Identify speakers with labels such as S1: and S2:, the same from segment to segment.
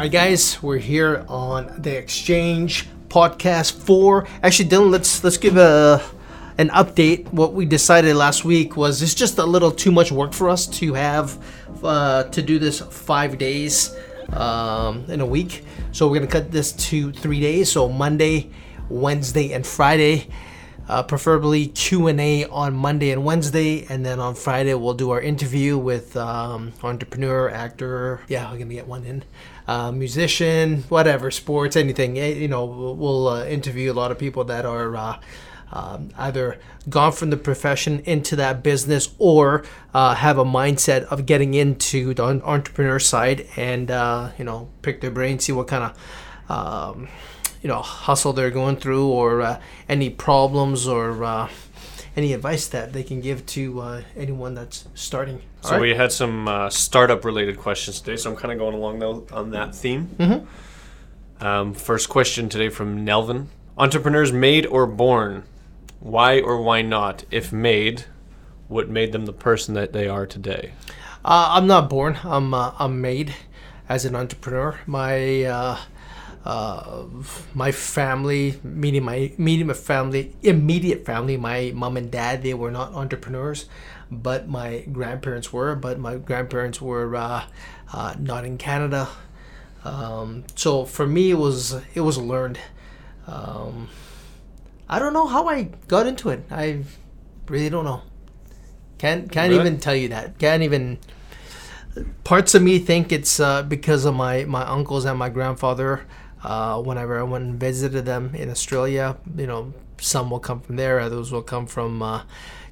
S1: right, guys, we're here on the Exchange Podcast Four. Actually, Dylan, let's let's give a an update. What we decided last week was it's just a little too much work for us to have uh, to do this five days um, in a week. So we're gonna cut this to three days. So Monday, Wednesday, and Friday. Uh, preferably q&a on monday and wednesday and then on friday we'll do our interview with um, entrepreneur actor yeah we're gonna get one in uh, musician whatever sports anything Eh, you know we'll, uh, interview a lot of people that are uh, um, either gone from the profession into that business or uh, have a mindset of getting into the entrepreneur side and uh, you know pick their brain see what kind of um, you know hustle they're going through or uh, any problems or any advice that they can give to uh, anyone that's starting.
S2: So we had some uh, startup related questions today, so I'm kind of going along though on that theme. Mm-hmm. Um, first question today from Nelvin: Entrepreneurs made or born? Why or why not? If made, what made them the person that they are today?
S1: Uh, I'm not born. I'm uh, I'm made as an entrepreneur. My uh, my family, meaning my immediate family, immediate family, my mom and dad, they were not entrepreneurs, but my grandparents were. But my grandparents were uh, uh, not in Canada, um, so for me it was it was learned. Um, I don't know how I got into it. I really don't know. Can't can't
S2: Really?
S1: even tell you that. Can't even parts of me think it's uh, because of my, my uncles and my grandfather. Uh, whenever I went and visited them in Australia, you know, some will come from there, others will come from uh,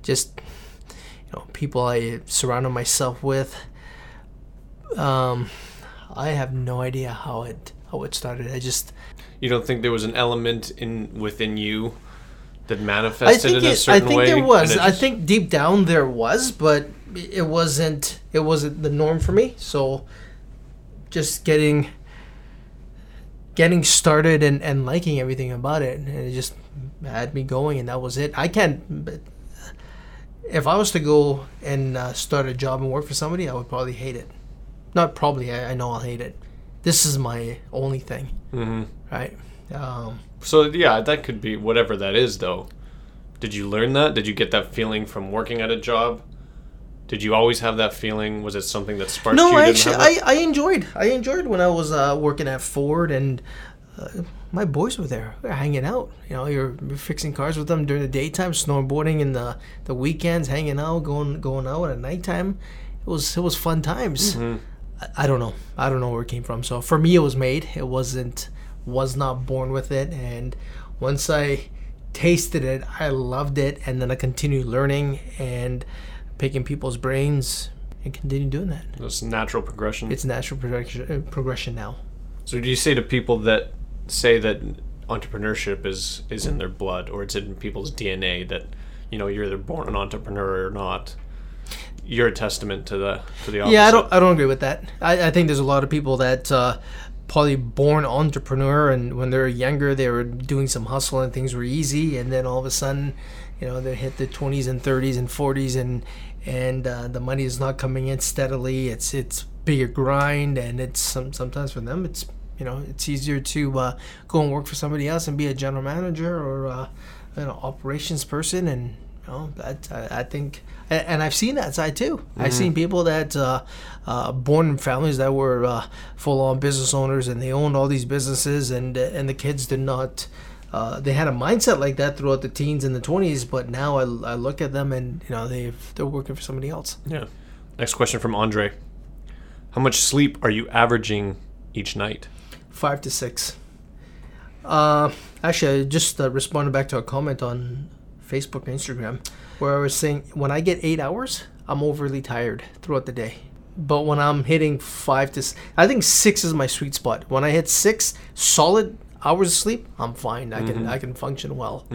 S1: just, you know, people I surrounded myself with. Um, I have no idea how it how it started. I just
S2: You don't think there was an element in within you that manifested
S1: think
S2: in a certain
S1: it, I think
S2: way?
S1: there was. I think deep down there was, but it wasn't. It wasn't the norm for me. So, just getting getting started and, and liking everything about it, and it just had me going, and that was it. I can't. But if I was to go and uh, start a job and work for somebody, I would probably hate it. Not probably. I, I know I'll hate it. This is my only thing,
S2: Mhm.
S1: right? Um,
S2: So yeah, that could be whatever that is, though. Did you learn that? Did you get that feeling from working at a job? Did you always have that feeling? Was it something that sparked
S1: No,
S2: you? Didn't
S1: actually? I, I enjoyed. I enjoyed when I was uh, working at Ford, and uh, my boys were there, we were hanging out. You know, you're, you're fixing cars with them during the daytime, snowboarding in the the weekends, hanging out, going going out at nighttime. It was it was fun times.
S2: Mm-hmm.
S1: I, I don't know. I don't know where it came from. So for me, it was made. It wasn't. Was not born with it, and once I tasted it, I loved it, and then I continued learning and picking people's brains and continue doing that
S2: It's natural progression.
S1: it's natural progression, uh, progression now.
S2: So do you say to people that say that entrepreneurship is is in their blood or it's in people's DNA that you know you're either born an entrepreneur or not? You're a testament to the to the opposite.
S1: Yeah, I don't I don't agree with that. I, I think there's a lot of people that uh, probably born entrepreneur and when they're younger they were doing some hustle and things were easy and then all of a sudden, you know, they hit the 20s and 30s and 40s and and uh, the money is not coming in steadily. It's it's bigger grind and it's some sometimes for them it's you know it's easier to uh, go and work for somebody else and be a general manager or uh, know operations person and know that I, I think and, and I've seen that side too. I've seen people that uh, uh, born in families that were uh, full on business owners and they owned all these businesses and and the kids did not. Uh, they had a mindset like that throughout the teens and the 20s, but now I, I look at them and you know they they're working for somebody else.
S2: Yeah. Next question from Andre. How much sleep are you averaging each night?
S1: Five to six. Uh, actually, I just uh, responded back to a comment on Facebook and Instagram where I was saying when I get eight hours, I'm overly tired throughout the day. But when I'm hitting five to, I think six is my sweet spot. When I hit six solid hours of sleep, I'm fine. I can I can function well.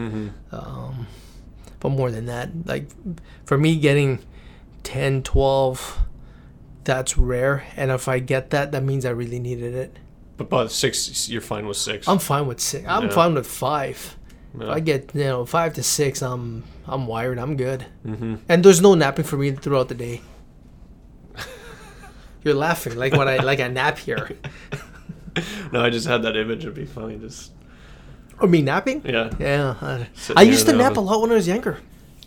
S1: Um, but more than that, like for me, getting 10, 12, that's rare. And if I get that, that means I really needed it.
S2: But by six, you're fine with 6
S1: I'm fine with six. I'm
S2: Yeah.
S1: fine with five. If I get you know five to six, I'm I'm wired. I'm good.
S2: Mhm.
S1: And there's no napping for me throughout the day. You're laughing like when I like I nap here.
S2: no, I just had that image. It'd be funny. Just
S1: Or me napping?
S2: yeah.
S1: Yeah. I, I used to nap a lot when I was younger.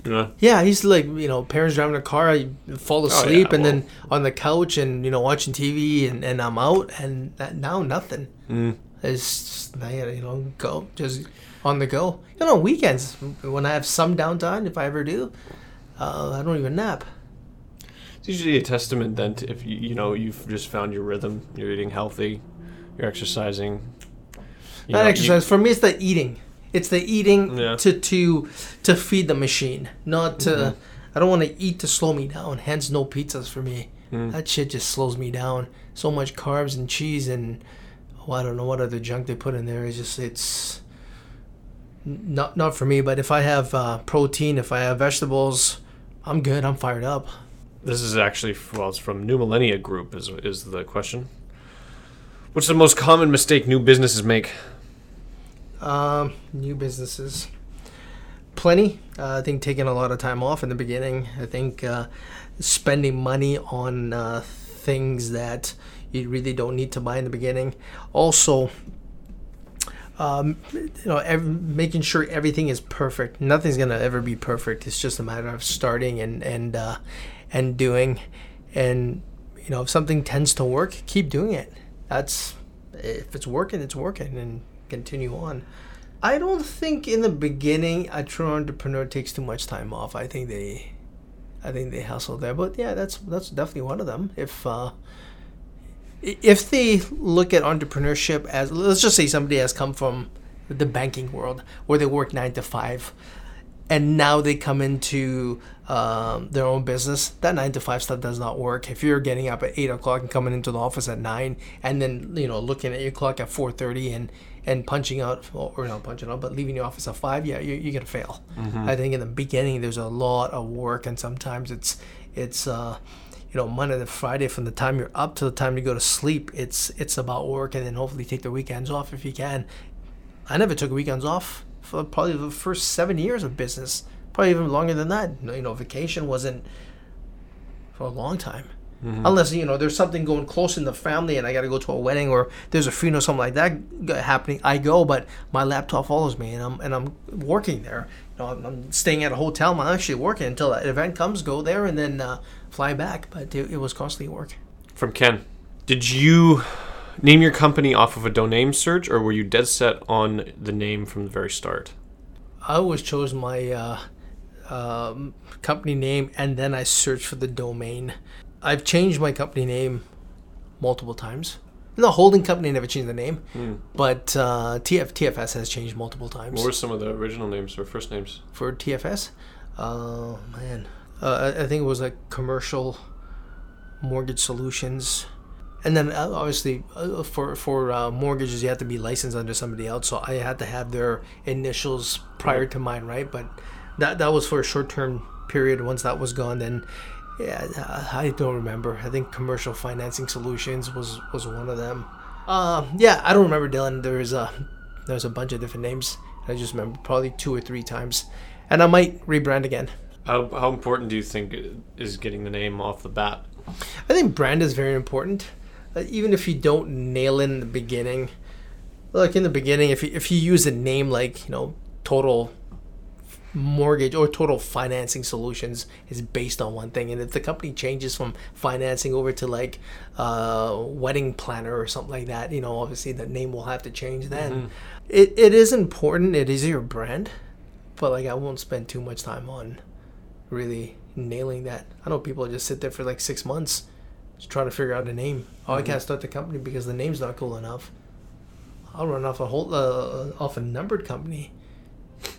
S2: Yeah.
S1: Yeah, I used to like you know parents driving a car, I fall
S2: Oh, yeah,
S1: asleep, and
S2: well-
S1: then on the couch and you know watching TV, and, and I'm out, and that, now nothing.
S2: Mm.
S1: It's just you know go just on the go. You know weekends when I have some downtime, if I ever do, uh, I don't even nap.
S2: It's usually a testament then to if you you know you've just found your rhythm. You're eating healthy. You're exercising. You
S1: Not
S2: know, you-
S1: exercise for me. It's the eating. It's the eating
S2: Yeah.
S1: to to to feed the machine, not to.
S2: Mm-hmm.
S1: I don't want to eat to slow me down. Hence, no pizzas for me.
S2: Mm.
S1: That shit just slows me down. So much carbs and cheese and oh, I don't know what other junk they put in there. It's just it's not not for me. But if I have uh, protein, if I have vegetables, I'm good. I'm fired up.
S2: This is actually well, it's from New Millennia Group. Is is the question? What's the most common mistake new businesses make?
S1: Um, new businesses, plenty. Uh, I think taking a lot of time off in the beginning. I think uh, spending money on uh, things that you really don't need to buy in the beginning. Also, um, you know, making sure everything is perfect. Nothing's gonna ever be perfect. It's just a matter of starting and and uh, and doing. And you know, if something tends to work, keep doing it. That's if it's working, it's working, and continue on. I don't think in the beginning a true entrepreneur takes too much time off. I think they, I think they hustle there. But yeah, that's that's definitely one of them. If uh, if they look at entrepreneurship as let's just say somebody has come from the banking world where they work nine to five and now they come into um, their own business that nine to five stuff does not work. If you're getting up at eight o'clock and coming into the office at nine and then you know looking at your clock at 4.30 and and punching out or not punching out but leaving the office at five yeah you're, you're gonna fail. I think in the beginning there's a lot of work and sometimes it's it's uh you know monday to friday from the time you're up to the time you go to sleep it's it's about work and then hopefully take the weekends off if you can I never took weekends off for probably the first seven years of business. Probably even longer than that. You know, vacation wasn't for a long time. Unless you know there's something going close in the family and I got to go to a wedding or there's a funeral or something like that happening, I go. But my laptop follows me and I'm and I'm working there. You know, I'm, I'm staying at a hotel. I'm actually working until that event comes. Go there and then uh, fly back. But it, it was costly work.
S2: From Ken. Did you name your company off of a domain search, or were you dead set on the name from the very start?
S1: I always chose my uh, um, company name and then I searched for the domain. I've changed my company name multiple times. The holding company never changed the name, but uh, TF, TFS has changed multiple times.
S2: What were some of the original names or first names?
S1: For TFS, oh man, uh, I think it was like commercial mortgage solutions. And then uh, obviously uh, for for uh, mortgages you have to be licensed under somebody else, so I had to have their initials prior to mine, right? But that that was for a short term period. Once that was gone, then yeah, uh, I don't remember. I think commercial financing solutions was was one of them. Uh, yeah, I don't remember Dylan. There's a there's a bunch of different names. I just remember probably two or three times, and I might rebrand again.
S2: How, how important do you think is getting the name off the bat?
S1: I think brand is very important. Uh, even if you don't nail it in the beginning, like in the beginning, if you, if you use a name like you know Total Mortgage or Total Financing Solutions is based on one thing, and if the company changes from financing over to like uh, Wedding Planner or something like that, you know, obviously the name will have to change. Then it, it is important. It is your brand, but like I won't spend too much time on really nailing that. I know people just sit there for like six months just trying to figure out a name. Oh, I can't start the company because the name's not cool enough. I'll run off a whole uh, off a numbered company.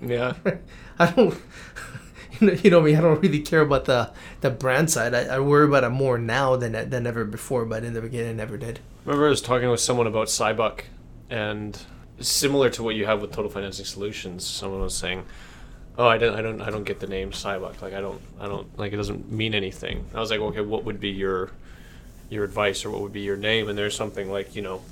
S2: Yeah.
S1: I don't. You know, you know me. I don't really care about the the brand side. I, I worry about it more now than than ever before. But in the beginning, I never did.
S2: Remember, I was talking with someone about Cybuck, and similar to what you have with Total Financing Solutions, someone was saying, "Oh, I don't, I don't, I don't get the name Cybuck. Like, I don't, I don't like it doesn't mean anything." I was like, "Okay, what would be your your advice, or what would be your name?" And there's something like you know,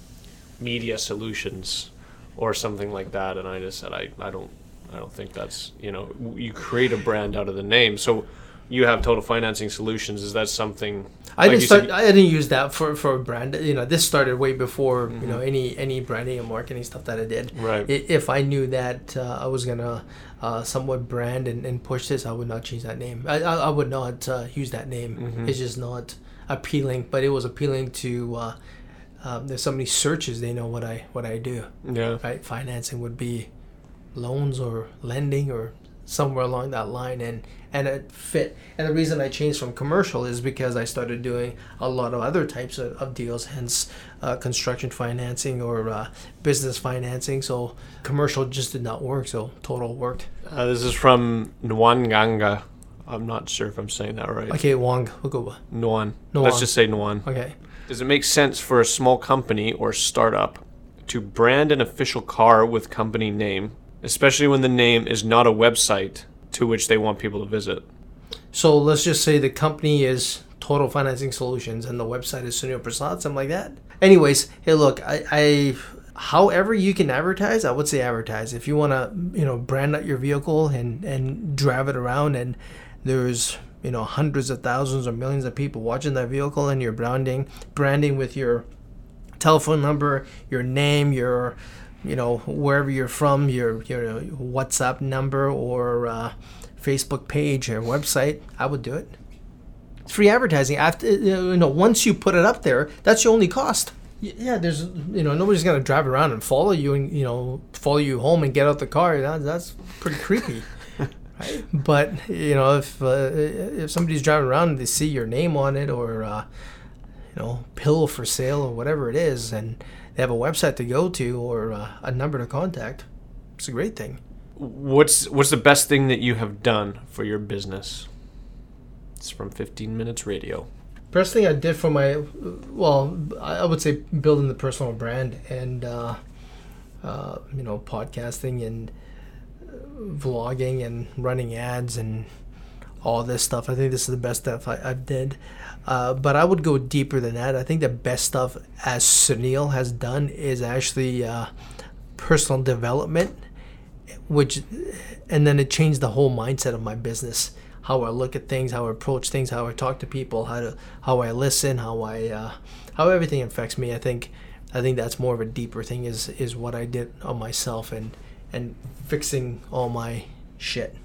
S2: Media Solutions, or something like that. And I just said, I, I don't, I don't think that's you know, you create a brand out of the name. So, you have Total Financing Solutions. Is that something?
S1: I
S2: like
S1: didn't
S2: you said,
S1: start. I didn't use that for for a brand. You know, this started way before
S2: Mm-hmm.
S1: you know any any branding and marketing stuff that I did.
S2: Right.
S1: If I knew that uh, I was gonna uh, somewhat brand and, and push this, I would not change that name. I I, I would not uh, use that name.
S2: Mm-hmm.
S1: It's just not appealing. But it was appealing to. Uh, um, there's so many searches. They know what I what I do.
S2: Yeah.
S1: Right. Financing would be loans or lending or somewhere along that line and and it fit and the reason i changed from commercial is because i started doing a lot of other types of, of deals hence uh, construction financing or uh, business financing so commercial just did not work so total worked
S2: Uh, this is from Nwanganga. I'm not sure if I'm saying that right.
S1: okay wong we'll go with-.
S2: Nwan. Let's just say Nwan.
S1: okay
S2: Does it make sense for a small company or startup to brand an official car with company name, especially when the name is not a website to which they want people to visit?
S1: so let's just say the company is total financing solutions and the website is sunil prasad something like that anyways hey look i, I however you can advertise i would say advertise if you want to you know brand out your vehicle and and drive it around and there's you know hundreds of thousands or millions of people watching that vehicle and you're branding branding with your telephone number your name your you know wherever you're from your your whatsapp number or uh, facebook page or website i would do it. It's free advertising. After you know once you put it up there that's your only cost. Yeah there's you know nobody's gonna drive around and follow you and you know follow you home and get out the car. That, that's pretty creepy right? But you know if uh, if somebody's driving around and they see your name on it or uh, you know pill for sale or whatever it is and they have a website to go to or uh, a number to contact it's a great thing
S2: What's what's the best thing that you have done for your business? It's from 15 Minutes Radio.
S1: First thing I did for my, well, I I would say building the personal brand and, uh, uh, you know, podcasting and uh, vlogging and running ads and all this stuff. I think this is the best stuff I, I've did. Uh, but I would go deeper than that. I think the best stuff, as Sunil has done, is actually uh, personal development, which, and then it changed the whole mindset of my business. How I look at things, how I approach things, how I talk to people, how to, how I listen, how I, uh, how everything affects me. I think, I think that's more of a deeper thing. Is is what I did on myself and and fixing all my shit.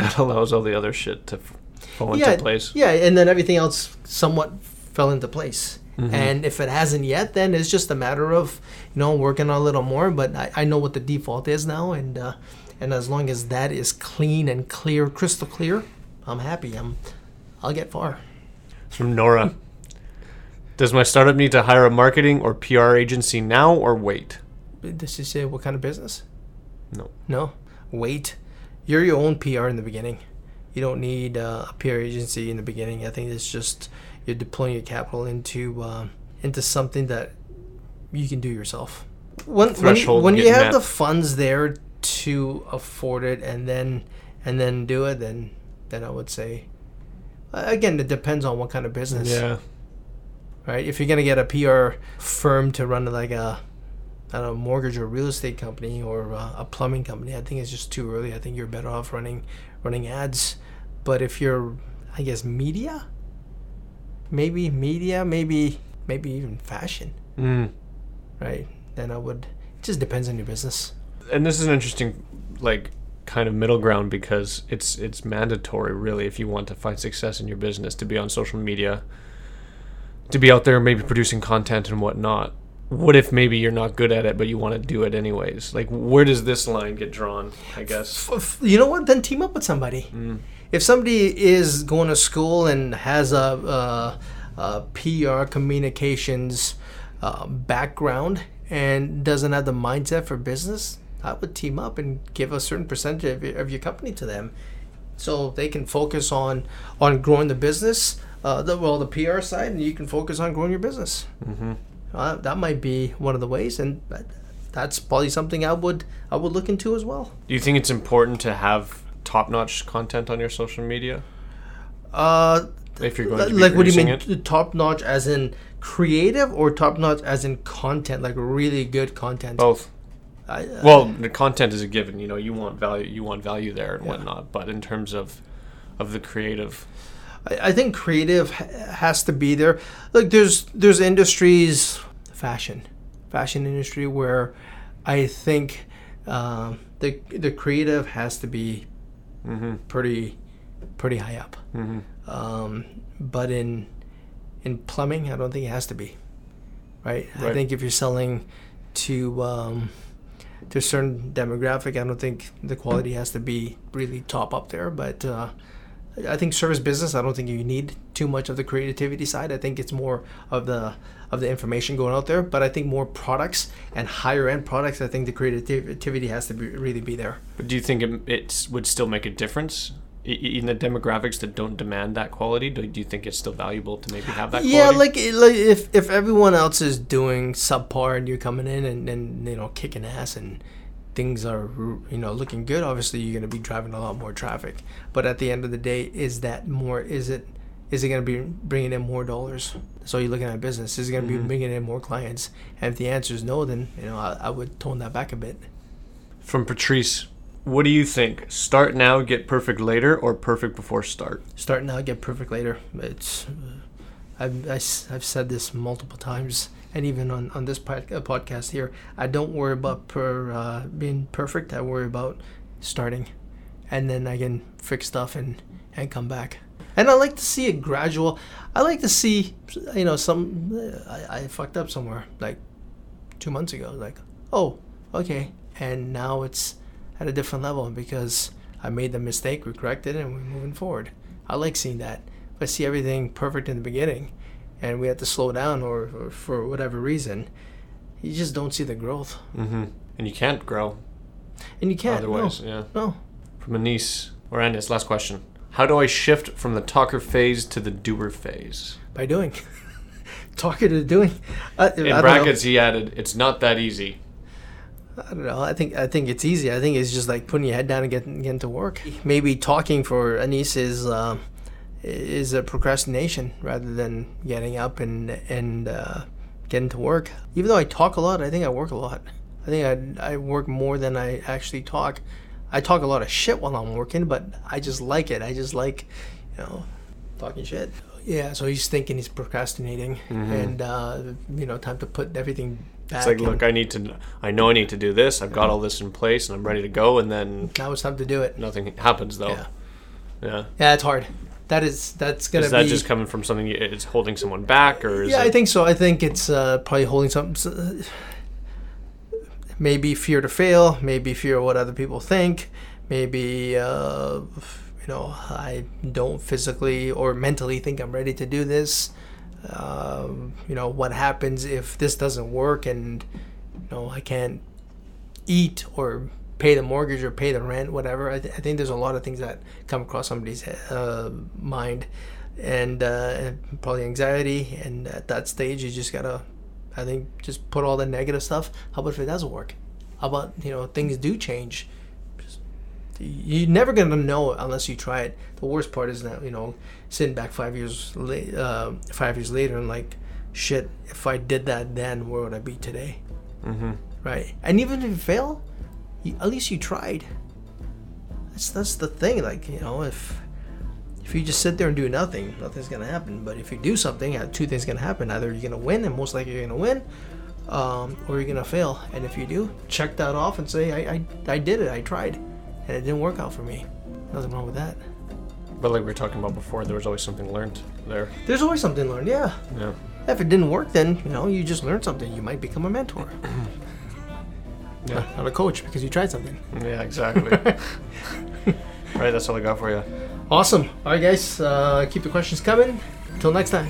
S2: That allows all the other shit to f- fall into place.
S1: Yeah, and then everything else somewhat fell into place.
S2: Mm-hmm.
S1: And if it hasn't yet, then it's just a matter of you know working on a little more. But I, I know what the default is now, and uh, and as long as that is clean and clear, crystal clear, I'm happy. I'm I'll get far.
S2: It's from Nora. Does my startup need to hire a marketing or PR agency now or wait?
S1: Does she say what kind of business?
S2: No.
S1: No, wait. You're your own PR in the beginning. You don't need uh, a PR agency in the beginning. I think it's just you're deploying your capital into uh, into something that you can do yourself. When when,
S2: Threshold
S1: when you have
S2: met.
S1: the funds there to afford it, and then and then do it, then then I would say. Again, it depends on what kind of business
S2: Yeah.
S1: right? If you're gonna get a PR firm to run like a, Don't know, mortgage or real estate company or uh, a plumbing company, I think it's just too early. I think you're better off running running ads. But if you're, I guess, media, maybe media, maybe maybe even fashion,
S2: Mm.
S1: right? Then I would. It just depends on your business.
S2: And this is an interesting, like, kind of middle ground because it's it's mandatory, really, if you want to find success in your business, to be on social media, to be out there, maybe producing content and whatnot. What if maybe you're not good at it, but you want to do it anyways? Like, where does this line get drawn? I guess.
S1: You know what? Then team up with somebody. If somebody is going to school and has a, a, a PR communications uh, background and doesn't have the mindset for business, I would team up and give a certain percentage of your, of your company to them, so they can focus on on growing the business. Uh, the, well, the PR side, and you can focus on growing your business.
S2: Mm-hmm.
S1: Uh, that might be one of the ways, and that's probably something I would I would look into as well.
S2: Do you think it's important to have top-notch content on your social media
S1: Uh,
S2: if you're going to be
S1: like what do you mean top notch as in creative or top notch as in content like really good content
S2: Both.
S1: I, uh,
S2: Well, the content is a given. You know, you want value. You want value there and
S1: Yeah.
S2: whatnot. But in terms of of the creative?
S1: I, I think creative has to be there. Like there's there's industries, fashion, fashion industry where I think um, the the creative has to be
S2: Mm-hmm.
S1: pretty pretty high up.
S2: Mm-hmm.
S1: Um, but in in plumbing, I don't think it has to be. Right? I think if you're selling to um, to a certain demographic, I don't think the quality has to be really top up there. But uh, I think service business, I don't think you need too much of the creativity side. I think it's more of the of the information going out there. But I think more products and higher end products, I think the creativity has to be really be there.
S2: But do you think it, it would still make a difference in the demographics that don't demand that quality? Do, you think it's still valuable to maybe have that?
S1: Yeah,
S2: quality?
S1: like like if if everyone else is doing subpar and you're coming in and, and you know kicking ass and things are you know looking good, obviously you're going to be driving a lot more traffic. But at the end of the day, is that more? Is it is it going to be bringing in more dollars? So you're looking at business. Is it going to
S2: Mhm.
S1: be bringing in more clients? And if the answer is no, then you know I, I would tone that back a bit.
S2: From Patrice, what do you think? Start now, get perfect later, or perfect before start?
S1: Start now, get perfect later. It's uh, I've, I, have said this multiple times, and even on, on this uh, podcast here, I don't worry about per, uh, being perfect. I worry about starting, and then I can fix stuff and, and come back. And I like to see it gradual. I like to see, you know, some uh, I, I fucked up somewhere like two months ago. Like, oh, okay, and now it's at a different level because I made the mistake, we corrected it, and we're moving forward. I like seeing that. If I see everything perfect in the beginning, and we have to slow down, or, or for whatever reason, you just don't see the growth,
S2: Mm-hmm. And you can't grow
S1: and you can't.
S2: otherwise. Yeah.
S1: No, no.
S2: From Anise or Anis, last question. How do I shift from the talker phase to the doer phase?
S1: by doing, talking to doing. I, I
S2: In
S1: don't
S2: brackets, he added, "It's not that easy."
S1: I don't know. I think I think it's easy. I think it's just like putting your head down and getting getting to work. Maybe talking for Anise is uh, is a procrastination rather than getting up and and uh, getting to work. Even though I talk a lot, I think I work a lot. I think I I work more than I actually talk. I talk a lot of shit while I'm working, but I just like it. I just like, you know, talking shit. Yeah, so he's thinking he's procrastinating, and uh, you know, time to put everything back.
S2: It's like, look, I need to. I know I need to do this. I've got all this in place, and I'm ready to go. And then
S1: now it's time to do it.
S2: nothing happens, though.
S1: Yeah.
S2: Yeah.
S1: Yeah, it's hard. That is that's gonna
S2: Is that
S1: be.
S2: just coming from something? It's holding someone back, or is
S1: yeah,
S2: it?
S1: I think so. I think it's uh, probably holding something Maybe fear to fail. Maybe fear of what other people think. Maybe uh, you know I don't physically or mentally think I'm ready to do this. Um, you know what happens if this doesn't work and you know I can't eat or pay the mortgage or pay the rent, whatever. I, th- I think there's a lot of things that come across somebody's uh, mind, and, uh, and probably anxiety. And at that stage, you just gotta, I think, just put all the negative stuff. How about if it doesn't work? How about you know things do change? Just- You're never gonna know unless you try it. The worst part is that you know sitting back five years late, uh, five years later, and like, shit, if I did that then, where would I be today?
S2: Mm-hmm.
S1: right? And even if you fail, you, at least you tried. That's that's the thing. Like you know, if if you just sit there and do nothing, nothing's gonna happen. But if you do something, uh, two things gonna happen. Either you're gonna win, and most likely you're gonna win, um, or you're gonna fail. And if you do, check that off and say, I, I I did it. I tried, and it didn't work out for me. Nothing wrong with that.
S2: But like we were talking about before, there was always something learned there.
S1: There's always something learned. Yeah.
S2: Yeah.
S1: If it didn't work, then you know you just learned something. You might become a mentor,
S2: Yeah.
S1: not a coach, because you tried something.
S2: Yeah. Exactly. all right. That's all I got for you.
S1: Awesome. All right, guys. Uh, keep the questions coming. Until next time.